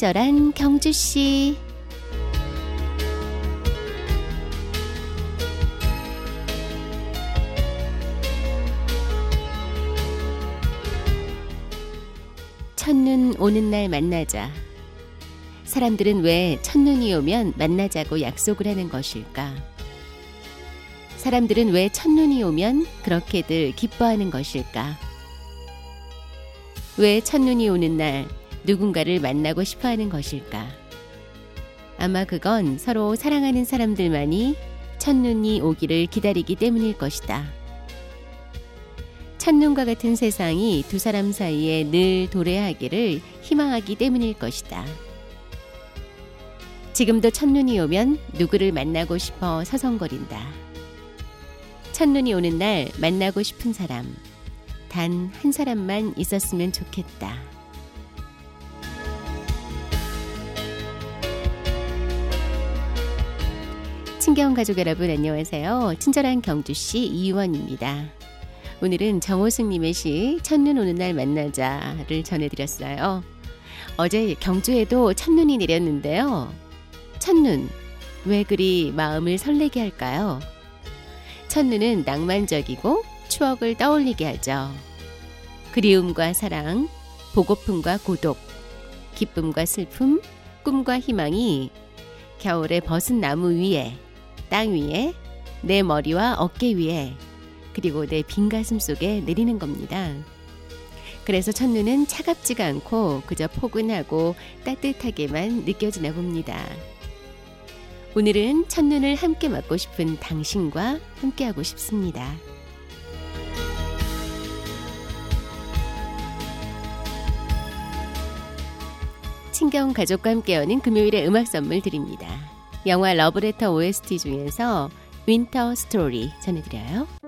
친절한 경주 씨. 첫눈 오는 날 만나자. 사람들은 왜 첫눈이 오면 만나자고 약속을 하는 것일까? 사람들은 왜 첫눈이 오면 그렇게들 기뻐하는 것일까? 왜 첫눈이 오는 날 누군가를 만나고 싶어 하는 것일까? 아마 그건 서로 사랑하는 사람들만이 첫눈이 오기를 기다리기 때문일 것이다. 첫눈과 같은 세상이 두 사람 사이에 늘 도래하기를 희망하기 때문일 것이다. 지금도 첫눈이 오면 누구를 만나고 싶어 서성거린다. 첫눈이 오는 날 만나고 싶은 사람, 단 한 사람만 있었으면 좋겠다. 친경 가족 여러분 안녕하세요. 친절한 경주시 이유원입니다. 오늘은 정호승님의 시 첫눈 오는 날 만나자를 전해드렸어요. 어제 경주에도 첫눈이 내렸는데요. 첫눈, 왜 그리 마음을 설레게 할까요? 첫눈은 낭만적이고 추억을 떠올리게 하죠. 그리움과 사랑, 보고픔과 고독, 기쁨과 슬픔, 꿈과 희망이 겨울에 벗은 나무 위에, 땅 위에, 내 머리와 어깨 위에, 그리고 내 빈 가슴 속에 내리는 겁니다. 그래서 첫눈은 차갑지가 않고 그저 포근하고 따뜻하게만 느껴지나 봅니다. 오늘은 첫눈을 함께 맞고 싶은 당신과 함께하고 싶습니다. 친경 가족과 함께 여는 금요일의 음악 선물 드립니다. 영화 러브레터 OST 중에서 Winter Story 전해드려요.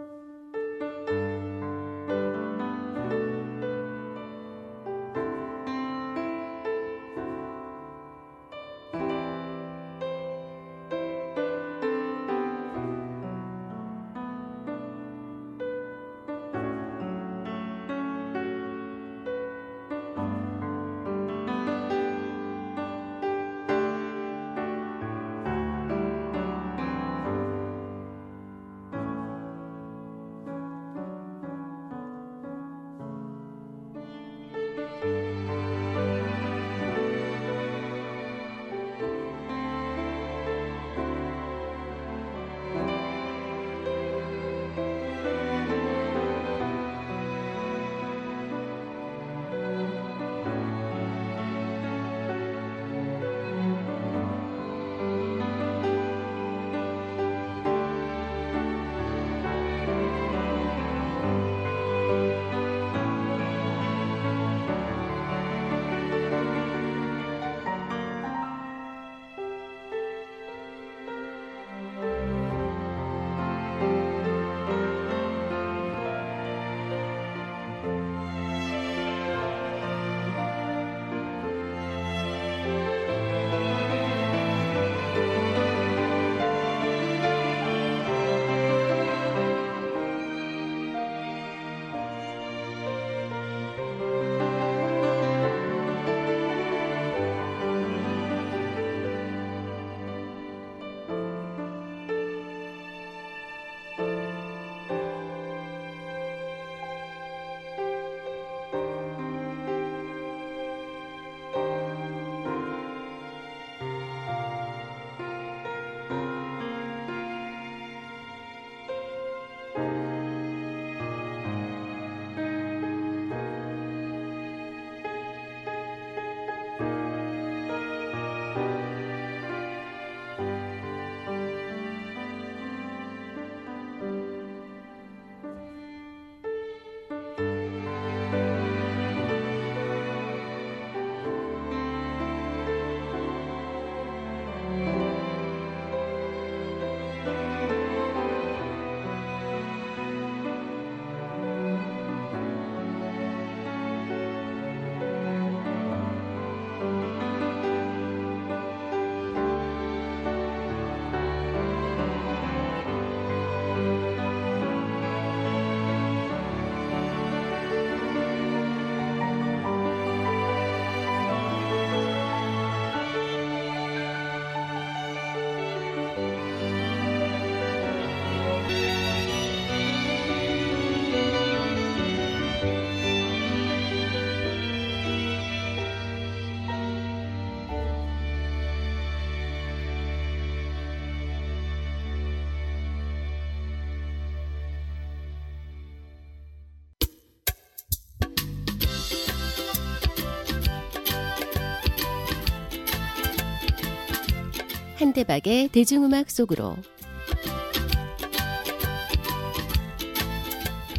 한대박의 대중음악 속으로.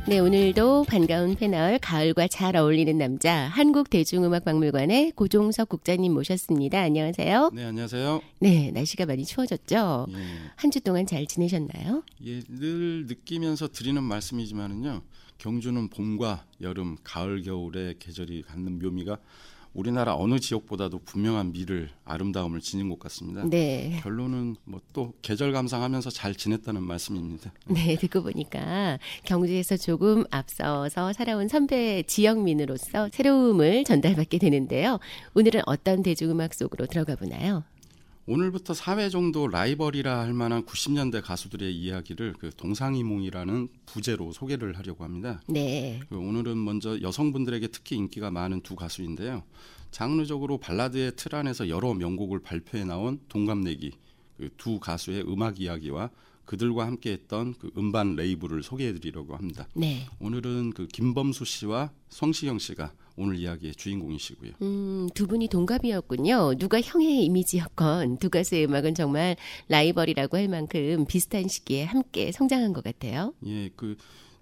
네, 오늘도 반가운 패널 가을과 잘 어울리는 남자 한국 대중음악 박물관의 고종석 국장님 모셨습니다. 안녕하세요. 네, 안녕하세요. 네, 날씨가 많이 추워졌죠? 예, 한주 동안 잘 지내셨나요? 예, 늘 느끼면서 드리는 말씀이지만은요. 경주는 봄과 여름, 가을, 겨울의 계절이 갖는 묘미가 우리나라 어느 지역보다도 분명한 미를 아름다움을 지닌 것 같습니다. 네. 결론은 뭐 또 계절 감상하면서 잘 지냈다는 말씀입니다. 네, 듣고 보니까 경주에서 조금 앞서서 살아온 선배 지영민으로서 새로움을 전달받게 되는데요. 오늘은 어떤 대중음악 속으로 들어가 보나요? 오늘부터 4회 정도 라이벌이라 할 만한 90년대 가수들의 이야기를 그 동상이몽이라는 부제로 소개를 하려고 합니다. 네. 그 오늘은 먼저 여성분들에게 특히 인기가 많은 두 가수인데요. 장르적으로 발라드의 틀 안에서 여러 명곡을 발표해 나온 동갑내기 그 두 가수의 음악 이야기와 그들과 함께했던 그 음반 레이블을 소개해드리려고 합니다. 네. 오늘은 그 김범수 씨와 성시경 씨가 오늘 이야기의 주인공이시고요. 음, 두 분이 동갑이었군요. 누가 형의 이미지였건 두 가수의 음악은 정말 라이벌이라고 할 만큼 비슷한 시기에 함께 성장한 것 같아요. 예, 그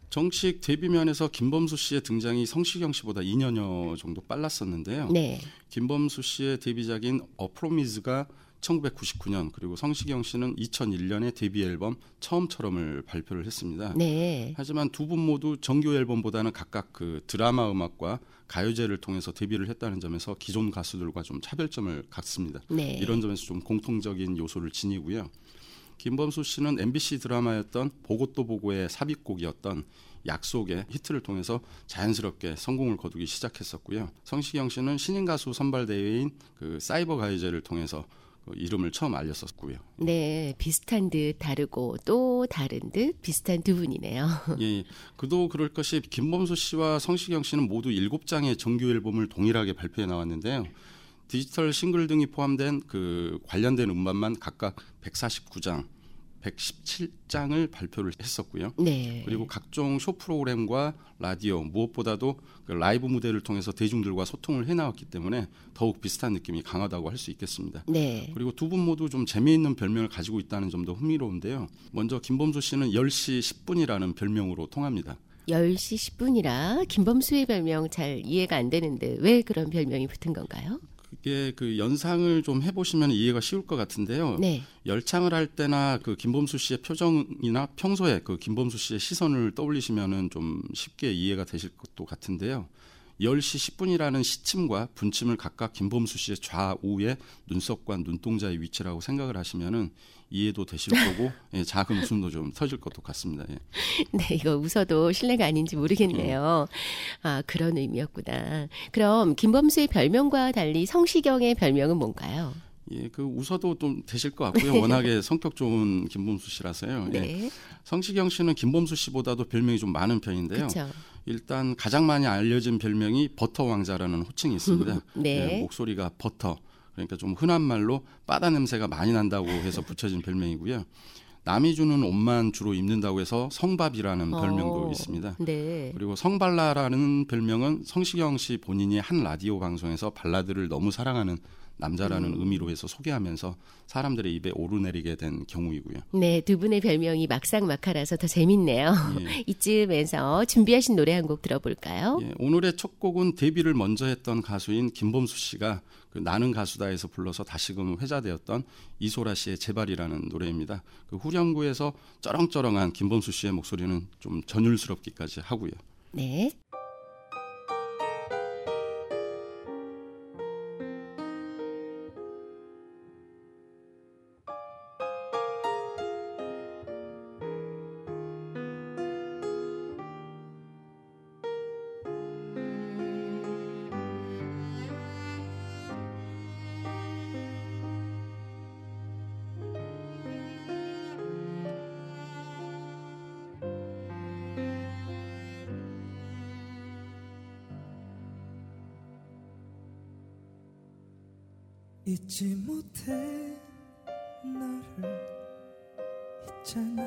정식 데뷔면에서 김범수 씨의 등장이 성시경 씨보다 2년여 정도 빨랐었는데요. 네. 김범수 씨의 데뷔작인 어프로미즈가 1999년 그리고 성시경 씨는 2001년에 데뷔 앨범 처음처럼을 발표를 했습니다. 네. 하지만 두 분 모두 정규 앨범보다는 각각 그 드라마 음악과 가요제를 통해서 데뷔를 했다는 점에서 기존 가수들과 좀 차별점을 갖습니다. 네. 이런 점에서 좀 공통적인 요소를 지니고요. 김범수 씨는 MBC 드라마였던 보고 또 보고의 삽입곡이었던 약속의 히트를 통해서 자연스럽게 성공을 거두기 시작했었고요. 성시경 씨는 신인 가수 선발 대회인 그 사이버 가요제를 통해서 그 이름을 처음 알렸었고요. 네. 비슷한 듯 다르고 또 다른 듯 비슷한 두 분이네요. 예, 그도 그럴 것이 김범수 씨와 성시경 씨는 모두 7장의 정규 앨범을 동일하게 발표해 나왔는데요. 디지털 싱글 등이 포함된 그 관련된 음반만 각각 149장, 117장을 발표를 했었고요. 네. 그리고 각종 쇼 프로그램과 라디오 무엇보다도 그 라이브 무대를 통해서 대중들과 소통을 해나왔기 때문에 더욱 비슷한 느낌이 강하다고 할 수 있겠습니다. 네. 그리고 두 분 모두 좀 재미있는 별명을 가지고 있다는 점도 흥미로운데요. 먼저 김범수 씨는 10시 10분이라는 별명으로 통합니다. 10시 10분이라 김범수의 별명 잘 이해가 안 되는데 왜 그런 별명이 붙은 건가요? 그게 그 연상을 좀 해보시면 이해가 쉬울 것 같은데요. 네. 열창을 할 때나 그 김범수 씨의 표정이나 평소에 그 김범수 씨의 시선을 떠올리시면은 좀 쉽게 이해가 되실 것도 같은데요. 10시 10분이라는 시침과 분침을 각각 김범수 씨의 좌우의 눈썹과 눈동자의 위치라고 생각을 하시면은 이해도 되실 거고 예, 작은 웃음도 좀 터질 것도 같습니다. 예. 네, 이거 웃어도 실례가 아닌지 모르겠네요. 아, 그런 의미였구나. 그럼 김범수의 별명과 달리 성시경의 별명은 뭔가요? 예, 그 웃어도 좀 되실 것 같고요. 워낙에 성격 좋은 김범수 씨라서요. 예. 네. 성시경 씨는 김범수 씨보다도 별명이 좀 많은 편인데요. 그렇죠. 일단 가장 많이 알려진 별명이 버터 왕자라는 호칭이 있습니다. 네. 예, 목소리가 버터 그러니까 좀 흔한 말로 바다 냄새가 많이 난다고 해서 붙여진 별명이고요. 남이 주는 옷만 주로 입는다고 해서 성밥이라는 별명도 어, 있습니다. 네. 그리고 성발라라는 별명은 성시경 씨 본인이 한 라디오 방송에서 발라드를 너무 사랑하는 남자라는 의미로 해서 소개하면서 사람들의 입에 오르내리게 된 경우이고요. 네, 두 분의 별명이 막상막하라서 더 재밌네요. 예. 이쯤에서 준비하신 노래 한 곡 들어볼까요? 예, 오늘의 첫 곡은 데뷔를 먼저 했던 가수인 김범수 씨가 그 나는 가수다에서 불러서 다시금 회자되었던 이소라 씨의 제발이라는 노래입니다. 그 후렴구에서 쩌렁쩌렁한 김범수 씨의 목소리는 좀 전율스럽기까지 하고요. 네. 잊지 못해 너를 있잖아.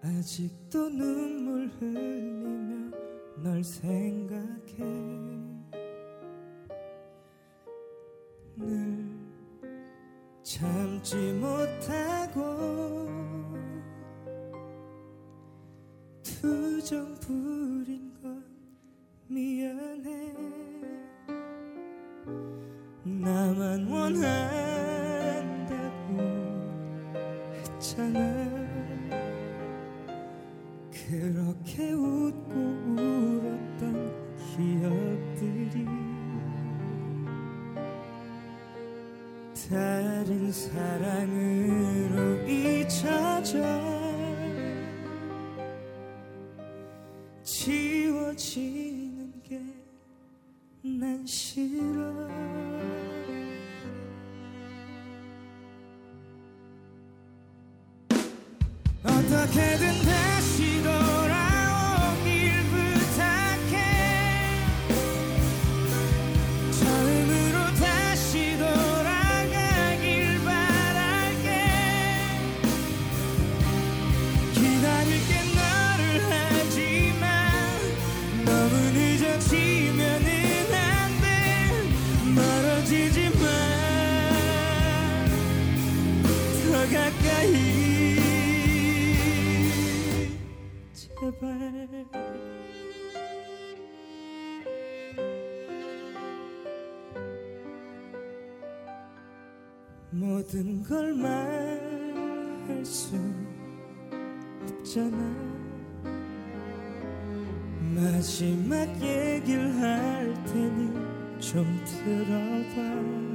아직도 눈물 흘리며 널 생각해 모든 걸 말할 수 없잖아. 마지막 얘기를 할 테니 좀 들어봐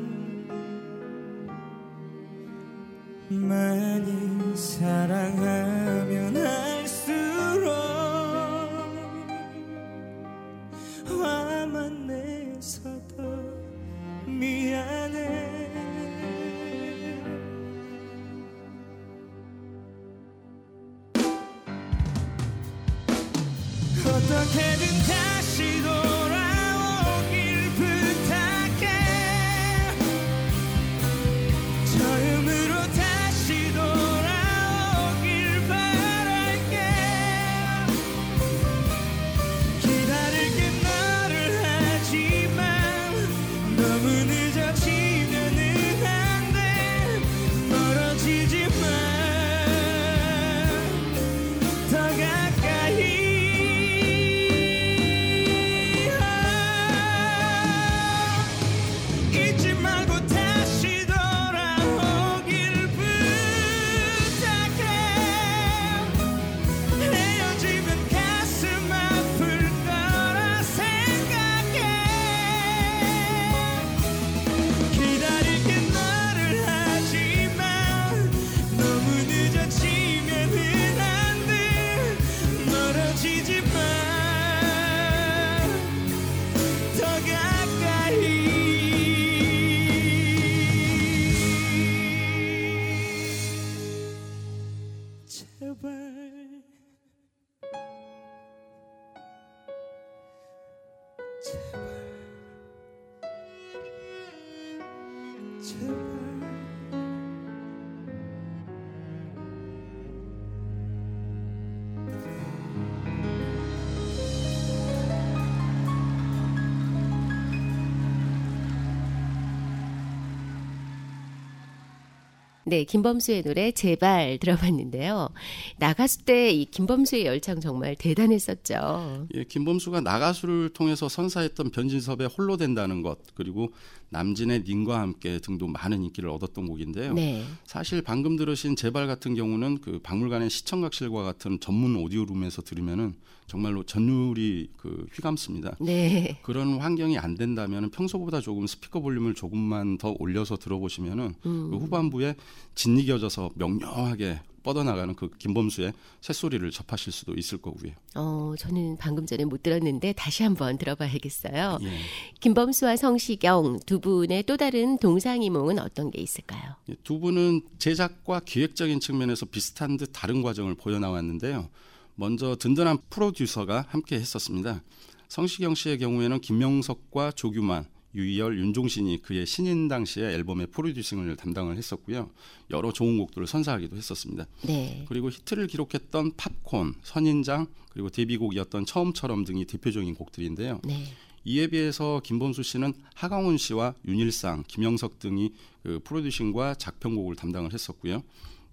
네, 김범수의 노래 제발 들어봤는데요. 나가수 때 이 김범수의 열창 정말 대단했었죠. 예, 김범수가 나가수를 통해서 선사했던 변진섭의 홀로 된다는 것 그리고 남진의 님과 함께 등도 많은 인기를 얻었던 곡인데요. 네. 사실 방금 들으신 제발 같은 경우는 그 박물관의 시청각실과 같은 전문 오디오룸에서 들으면은 정말로 전율이 그 휘감습니다. 네. 그런 환경이 안 된다면 평소보다 조금 스피커 볼륨을 조금만 더 올려서 들어보시면은 음. 그 후반부에 짓이겨져서 명료하게 뻗어나가는 그 김범수의 새소리를 접하실 수도 있을 거고요. 어, 저는 방금 전에 못 들었는데 다시 한번 들어봐야겠어요. 예. 김범수와 성시경 두 분의 또 다른 동상이몽은 어떤 게 있을까요? 예, 두 분은 제작과 기획적인 측면에서 비슷한 듯 다른 과정을 보여 나왔는데요. 먼저 든든한 프로듀서가 함께 했었습니다. 성시경 씨의 경우에는 김명석과 조규만, 유희열, 윤종신이 그의 신인 당시의 앨범의 프로듀싱을 담당을 했었고요. 여러 좋은 곡들을 선사하기도 했었습니다. 네. 그리고 히트를 기록했던 팝콘, 선인장, 그리고 데뷔곡이었던 처음처럼 등이 대표적인 곡들인데요. 네. 이에 비해서 김범수 씨는 하광훈 씨와 윤일상, 김형석 등이 그 프로듀싱과 작편곡을 담당을 했었고요.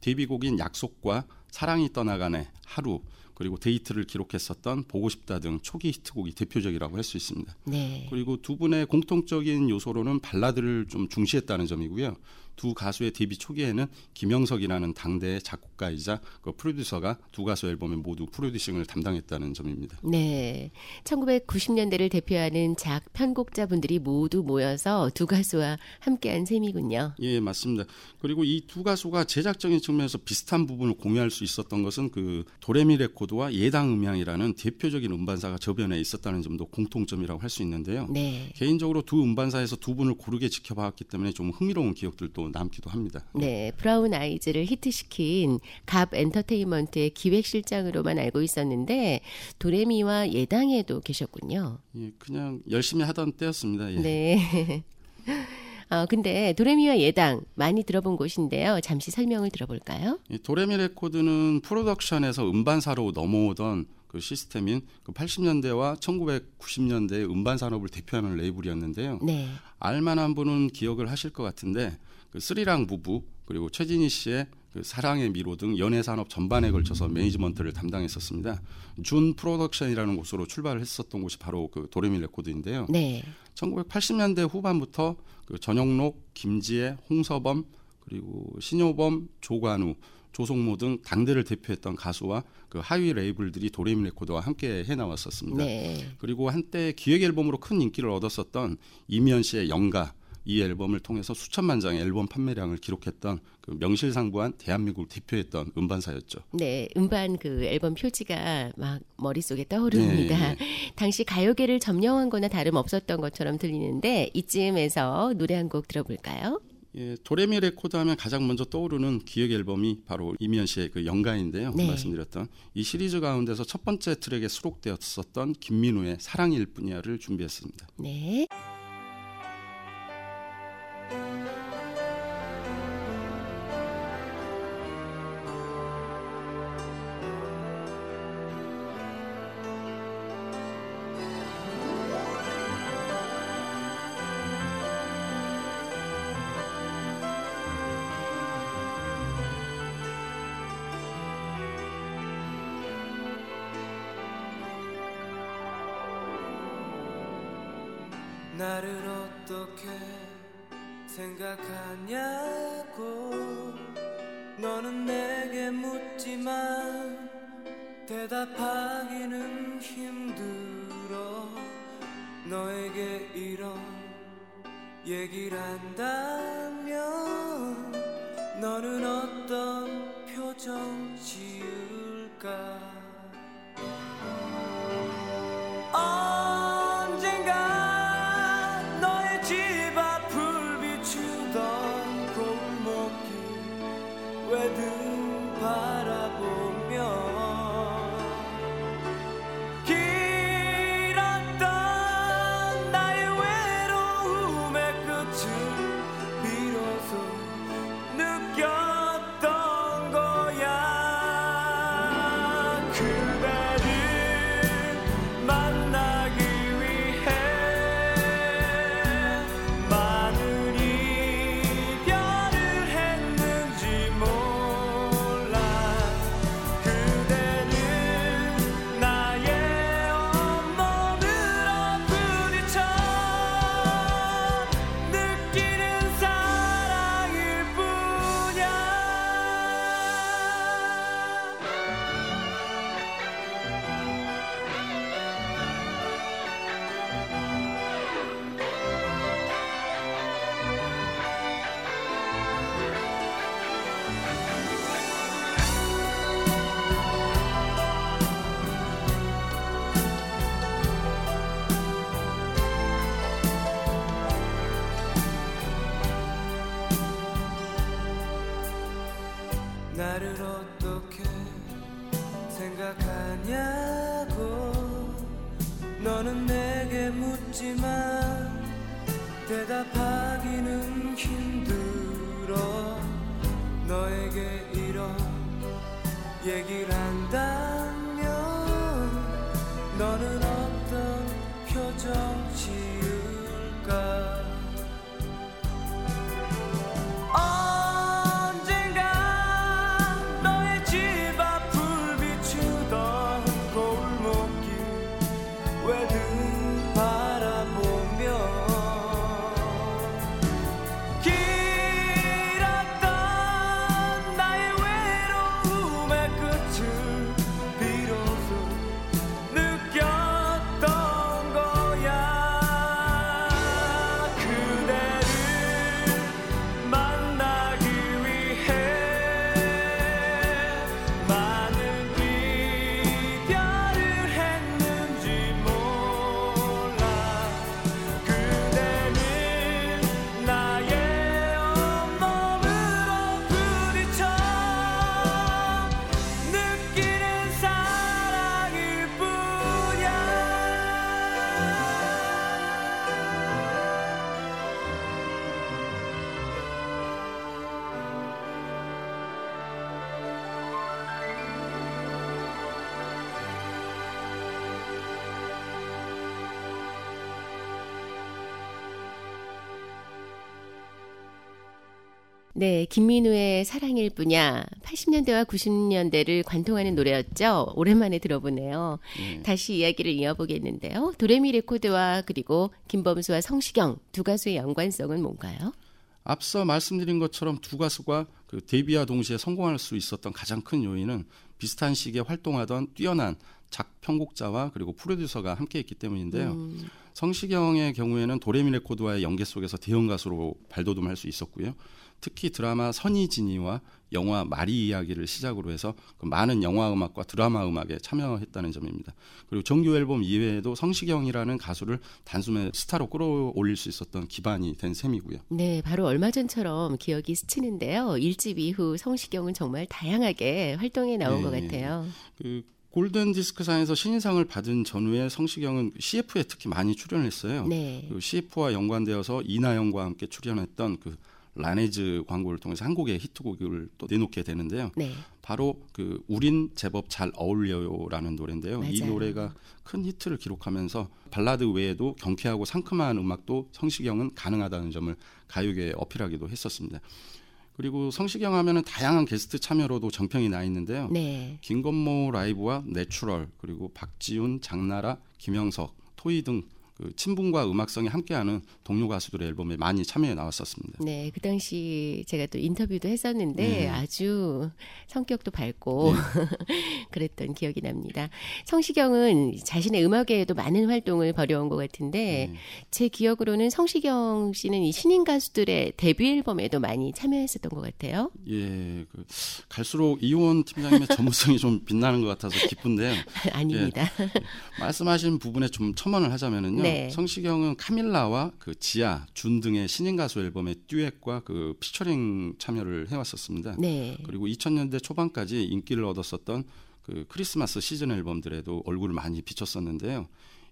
데뷔곡인 약속과 사랑이 떠나가네, 하루 그리고 대히트를 기록했었던 보고 싶다 등 초기 히트곡이 대표적이라고 할 수 있습니다. 네. 그리고 두 분의 공통적인 요소로는 발라드를 좀 중시했다는 점이고요. 두 가수의 데뷔 초기에는 김영석이라는 당대의 작곡가이자 그 프로듀서가 두 가수 앨범에 모두 프로듀싱을 담당했다는 점입니다. 네. 1990년대를 대표하는 작 편곡자분들이 모두 모여서 두 가수와 함께한 셈이군요. 예, 맞습니다. 그리고 이 두 가수가 제작적인 측면에서 비슷한 부분을 공유할 수 있었던 것은 그 도레미 레코드와 예당 음향이라는 대표적인 음반사가 저변에 있었다는 점도 공통점이라고 할 수 있는데요. 네. 개인적으로 두 음반사에서 두 분을 고르게 지켜봤기 때문에 좀 흥미로운 기억들도 남기도 합니다. 네, 브라운 아이즈를 히트시킨 갑 엔터테인먼트의 기획실장으로만 알고 있었는데 도레미와 예당에도 계셨군요. 예, 그냥 열심히 하던 때였습니다. 예. 네. 어, 근데 도레미와 예당 많이 들어본 곳인데요. 잠시 설명을 들어볼까요? 이 도레미 레코드는 프로덕션에서 음반사로 넘어오던 그 시스템인 그 80년대와 1990년대의 음반 산업을 대표하는 레이블이었는데요. 네. 알만한 분은 기억을 하실 것 같은데 그 스리랑 부부 그리고 최진희 씨의 그 사랑의 미로 등 연예 산업 전반에 걸쳐서 매니지먼트를 담당했었습니다. 준 프로덕션이라는 곳으로 출발을 했었던 곳이 바로 그 도레미 레코드인데요. 네. 1980년대 후반부터 그 전영록, 김지애, 홍서범 그리고 신효범, 조관우, 조성모 등 당대를 대표했던 가수와 그 하위 레이블들이 도레미 레코드와 함께 해 나왔었습니다. 네. 그리고 한때 기획 앨범으로 큰 인기를 얻었었던 이미연 씨의 연가 이 앨범을 통해서 수천만 장의 앨범 판매량을 기록했던 그 명실상부한 대한민국을 대표했던 음반사였죠. 네, 음반 그 앨범 표지가 막 머릿속에 떠오릅니다. 네, 당시 가요계를 점령한 거나 다름없었던 것처럼 들리는데 이쯤에서 노래 한 곡 들어볼까요? 예, 도레미 레코드 하면 가장 먼저 떠오르는 기획 앨범이 바로 이미연 씨의 그 연가인데요. 네. 말씀드렸던 이 시리즈 가운데서 첫 번째 트랙에 수록되었었던 김민우의 사랑일 뿐이야를 준비했습니다. 네. 나를 어떻게 생각하냐고. 너는 내게 묻지만 대답하기는 힘들어. 너에게 이런 얘기를 한다면 너는 어떤 표정 나를 어떻게 생각하냐고. 너는 내게 묻지만 대답하기는 힘들어. 너에게 이런 얘기를 한다면 너는 어떤 표정 네, 김민우의 사랑일 뿐이야. 80년대와 90년대를 관통하는 노래였죠. 오랜만에 들어보네요. 예. 다시 이야기를 이어보겠는데요. 도레미 레코드와 그리고 김범수와 성시경 두 가수의 연관성은 뭔가요? 앞서 말씀드린 것처럼 두 가수가 그 데뷔와 동시에 성공할 수 있었던 가장 큰 요인은 비슷한 시기에 활동하던 뛰어난 작편곡자와 그리고 프로듀서가 함께했기 때문인데요. 음, 성시경의 경우에는 도레미 레코드와의 연계 속에서 대형 가수로 발돋움할 수 있었고요. 특히 드라마 선이진이와 영화 마리 이야기를 시작으로 해서 그 많은 영화 음악과 드라마 음악에 참여했다는 점입니다. 그리고 정규 앨범 이외에도 성시경이라는 가수를 단숨에 스타로 끌어올릴 수 있었던 기반이 된 셈이고요. 네, 바로 얼마 전처럼 기억이 스치는데요. 일집 이후 성시경은 정말 다양하게 활동에 나온 예, 것 예. 같아요. 그 골든 디스크상에서 신인상을 받은 전후에 성시경은 CF에 특히 많이 출연했어요. 네. 그 CF와 연관되어서 이나영과 함께 출연했던 그 라네즈 광고를 통해서 한 곡의 히트곡을 또 내놓게 되는데요. 네. 바로 그 우린 제법 잘 어울려요라는 노래인데요. 이 맞아요. 노래가 큰 히트를 기록하면서 발라드 외에도 경쾌하고 상큼한 음악도 성시경은 가능하다는 점을 가요계에 어필하기도 했었습니다. 그리고 성시경 하면은 다양한 게스트 참여로도 정평이 나 있는데요. 네. 김건모 라이브와 내추럴 그리고 박지훈, 장나라, 김형석, 토이 등 그 친분과 음악성이 함께하는 동료 가수들의 앨범에 많이 참여해 나왔었습니다. 네, 그 당시 제가 또 인터뷰도 했었는데 네. 아주 성격도 밝고 그랬던 기억이 납니다. 성시경은 자신의 음악에도 많은 활동을 벌여온 것 같은데 네. 제 기억으로는 성시경 씨는 이 신인 가수들의 데뷔 앨범에도 많이 참여했었던 것 같아요. 예, 그 갈수록 이원 팀장님의 전문성이 좀 빛나는 것 같아서 기쁜데요. 아닙니다. 말씀하신 부분에 좀 첨언을 하자면은요. 네. 성시경은 카밀라와 그 지아, 준 등의 신인 가수 앨범에 듀엣과 그 피처링 참여를 해왔었습니다. 네. 그리고 2000년대 초반까지 인기를 얻었었던 그 크리스마스 시즌 앨범들에도 얼굴을 많이 비췄었는데요.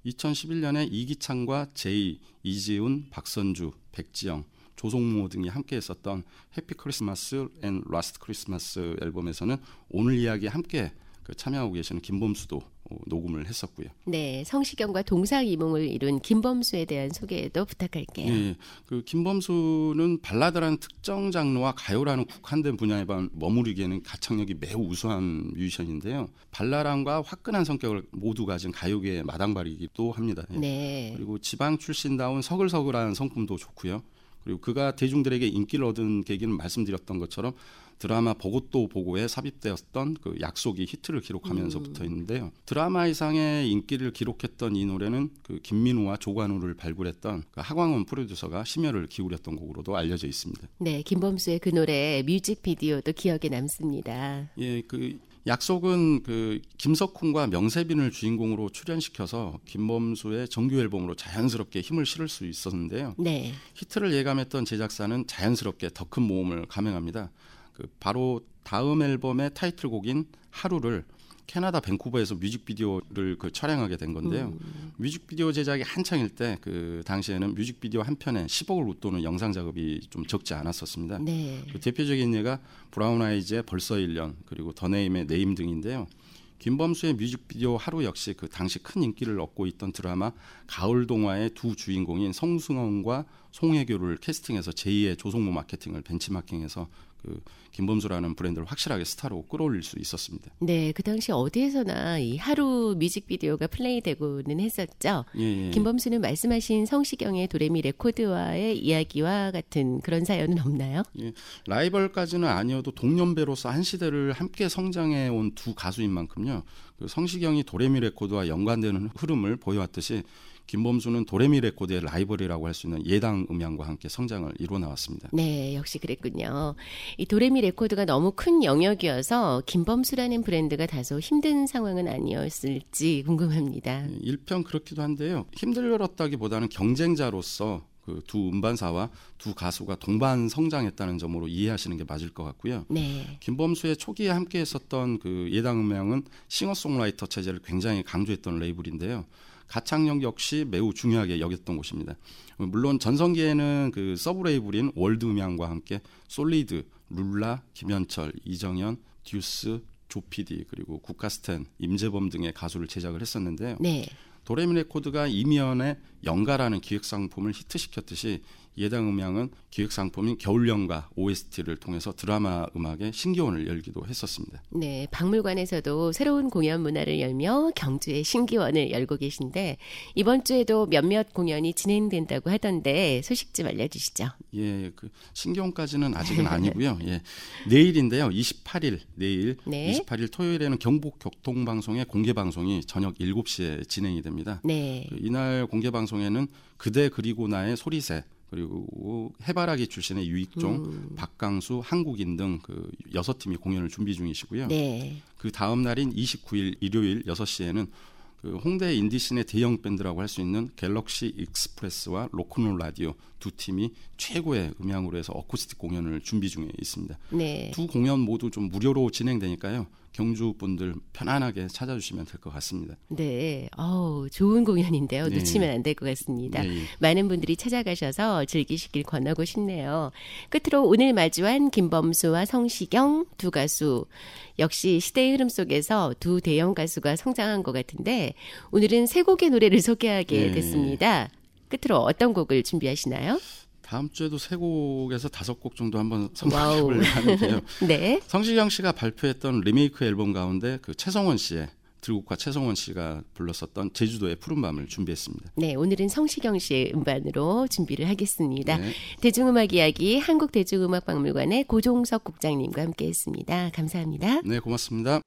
2011년에 이기찬과 제이, 이지훈, 박선주, 백지영, 조성모 등이 함께 했었던 Happy Christmas and Last Christmas 앨범에서는 오늘 이야기 함께 그 참여하고 계시는 김범수도 어, 녹음을 했었고요. 네, 성시경과 동상이몽을 이룬 김범수에 대한 소개도 부탁할게요. 예, 그 김범수는 발라드라는 특정 장르와 가요라는 국한된 분야에만 머무르기에는 가창력이 매우 우수한 뮤지션인데요. 발랄함과 화끈한 성격을 모두 가진 가요계의 마당발이기도 합니다. 예. 네. 그리고 지방 출신다운 서글서글한 성품도 좋고요. 그리고 그가 대중들에게 인기를 얻은 계기는 말씀드렸던 것처럼 드라마 보고또 보고에 삽입되었던 그 약속이 히트를 기록하면서부터 있는데요. 드라마 이상의 인기를 기록했던 이 노래는 그 김민우와 조관우를 발굴했던 그 하광원 프로듀서가 심혈을 기울였던 곡으로도 알려져 있습니다. 네, 김범수의 그 노래 뮤직비디오도 기억에 남습니다. 예, 그 약속은 그 김석훈과 명세빈을 주인공으로 출연시켜서 김범수의 정규 앨범으로 자연스럽게 힘을 실을 수 있었는데요. 네. 히트를 예감했던 제작사는 자연스럽게 더 큰 모험을 감행합니다. 그 바로 다음 앨범의 타이틀곡인 하루를 캐나다 밴쿠버에서 뮤직비디오를 그 촬영하게 된 건데요. 뮤직비디오 제작이 한창일 때 그 당시에는 뮤직비디오 한 편에 10억을 웃도는 영상 작업이 좀 적지 않았었습니다. 네. 그 대표적인 예가 브라운 아이즈의 벌써 1년 그리고 더 네임의 네임 등인데요. 김범수의 뮤직비디오 하루 역시 그 당시 큰 인기를 얻고 있던 드라마 가을 동화의 두 주인공인 송승헌과 송혜교를 캐스팅해서 제2의 조성모 마케팅을 벤치마킹해서 그 김범수라는 브랜드를 확실하게 스타로 끌어올릴 수 있었습니다. 네, 그 당시 어디에서나 이 하루 뮤직비디오가 플레이되고는 했었죠. 예, 예. 김범수는 말씀하신 성시경의 도레미 레코드와의 이야기와 같은 그런 사연은 없나요? 예, 라이벌까지는 아니어도 동년배로서 한 시대를 함께 성장해 온 두 가수인 만큼요. 그 성시경이 도레미 레코드와 연관되는 흐름을 보여왔듯이 김범수는 도레미 레코드의 라이벌이라고 할 수 있는 예당 음향과 함께 성장을 이루어 나왔습니다. 네, 역시 그랬군요. 이 도레미 레코드가 너무 큰 영역이어서 김범수라는 브랜드가 다소 힘든 상황은 아니었을지 궁금합니다. 예, 일면 그렇기도 한데요. 힘들었다기보다는 경쟁자로서 그 두 음반사와 두 가수가 동반 성장했다는 점으로 이해하시는 게 맞을 것 같고요. 네. 김범수의 초기에 함께 했었던 그 예당 음향은 싱어송라이터 체제를 굉장히 강조했던 레이블인데요. 가창력 역시 매우 중요하게 여겼던 곳입니다. 물론 전성기에는 그 서브 레이블인 월드 음향과 함께 솔리드, 룰라, 김현철, 이정현, 듀스, 조피디 그리고 국카스텐, 임재범 등의 가수를 제작을 했었는데요. 네. 도레미 레코드가 이미연의 연가라는 기획 상품을 히트시켰듯이 예당 음향은 기획 상품인 겨울연가 OST를 통해서 드라마 음악의 신기원을 열기도 했었습니다. 네, 박물관에서도 새로운 공연 문화를 열며 경주의 신기원을 열고 계신데 이번 주에도 몇몇 공연이 진행된다고 하던데 소식 좀 알려주시죠. 예, 그 신기원까지는 아직은 아니고요. 예, 내일인데요. 28일 내일 네. 28일 토요일에는 경북 교통방송의 공개 방송이 저녁 7시에 진행이 됩니다. 네. 그 이날 공개 방송에는 그대 그리고 나의 소리새 그리고 해바라기 출신의 유익종, 음. 박강수, 한국인 등 그 여섯 팀이 공연을 준비 중이시고요. 네. 그 다음 날인 29일 일요일 6시에는 그 홍대 인디 scene의 대형 밴드라고 할 수 있는 갤럭시 익스프레스와 로큰롤 라디오 두 팀이 최고의 음향으로 해서 어쿠스틱 공연을 준비 중에 있습니다. 네. 두 공연 모두 좀 무료로 진행되니까요. 경주 분들 편안하게 찾아주시면 될 것 같습니다. 네. 어우, 좋은 공연인데요. 네. 놓치면 안 될 것 같습니다. 네, 예. 많은 분들이 찾아가셔서 즐기시길 권하고 싶네요. 끝으로 오늘 마주한 김범수와 성시경 두 가수 역시 시대의 흐름 속에서 두 대형 가수가 성장한 것 같은데 오늘은 세 곡의 노래를 소개하게 네. 됐습니다. 끝으로 어떤 곡을 준비하시나요? 다음 주에도 세 곡에서 다섯 곡 정도 한번. 선곡을 하는데요. 네. 성시경 씨가 발표했던 리메이크 앨범 가운데 그 최성원 씨의 들국화 최성원 씨가 불렀었던 제주도의 푸른 밤을 준비했습니다. 네, 오늘은 성시경 씨의 음반으로 준비를 하겠습니다. 네. 대중음악 이야기 한국대중음악박물관의 고종석 국장님과 함께했습니다. 감사합니다. 네, 고맙습니다.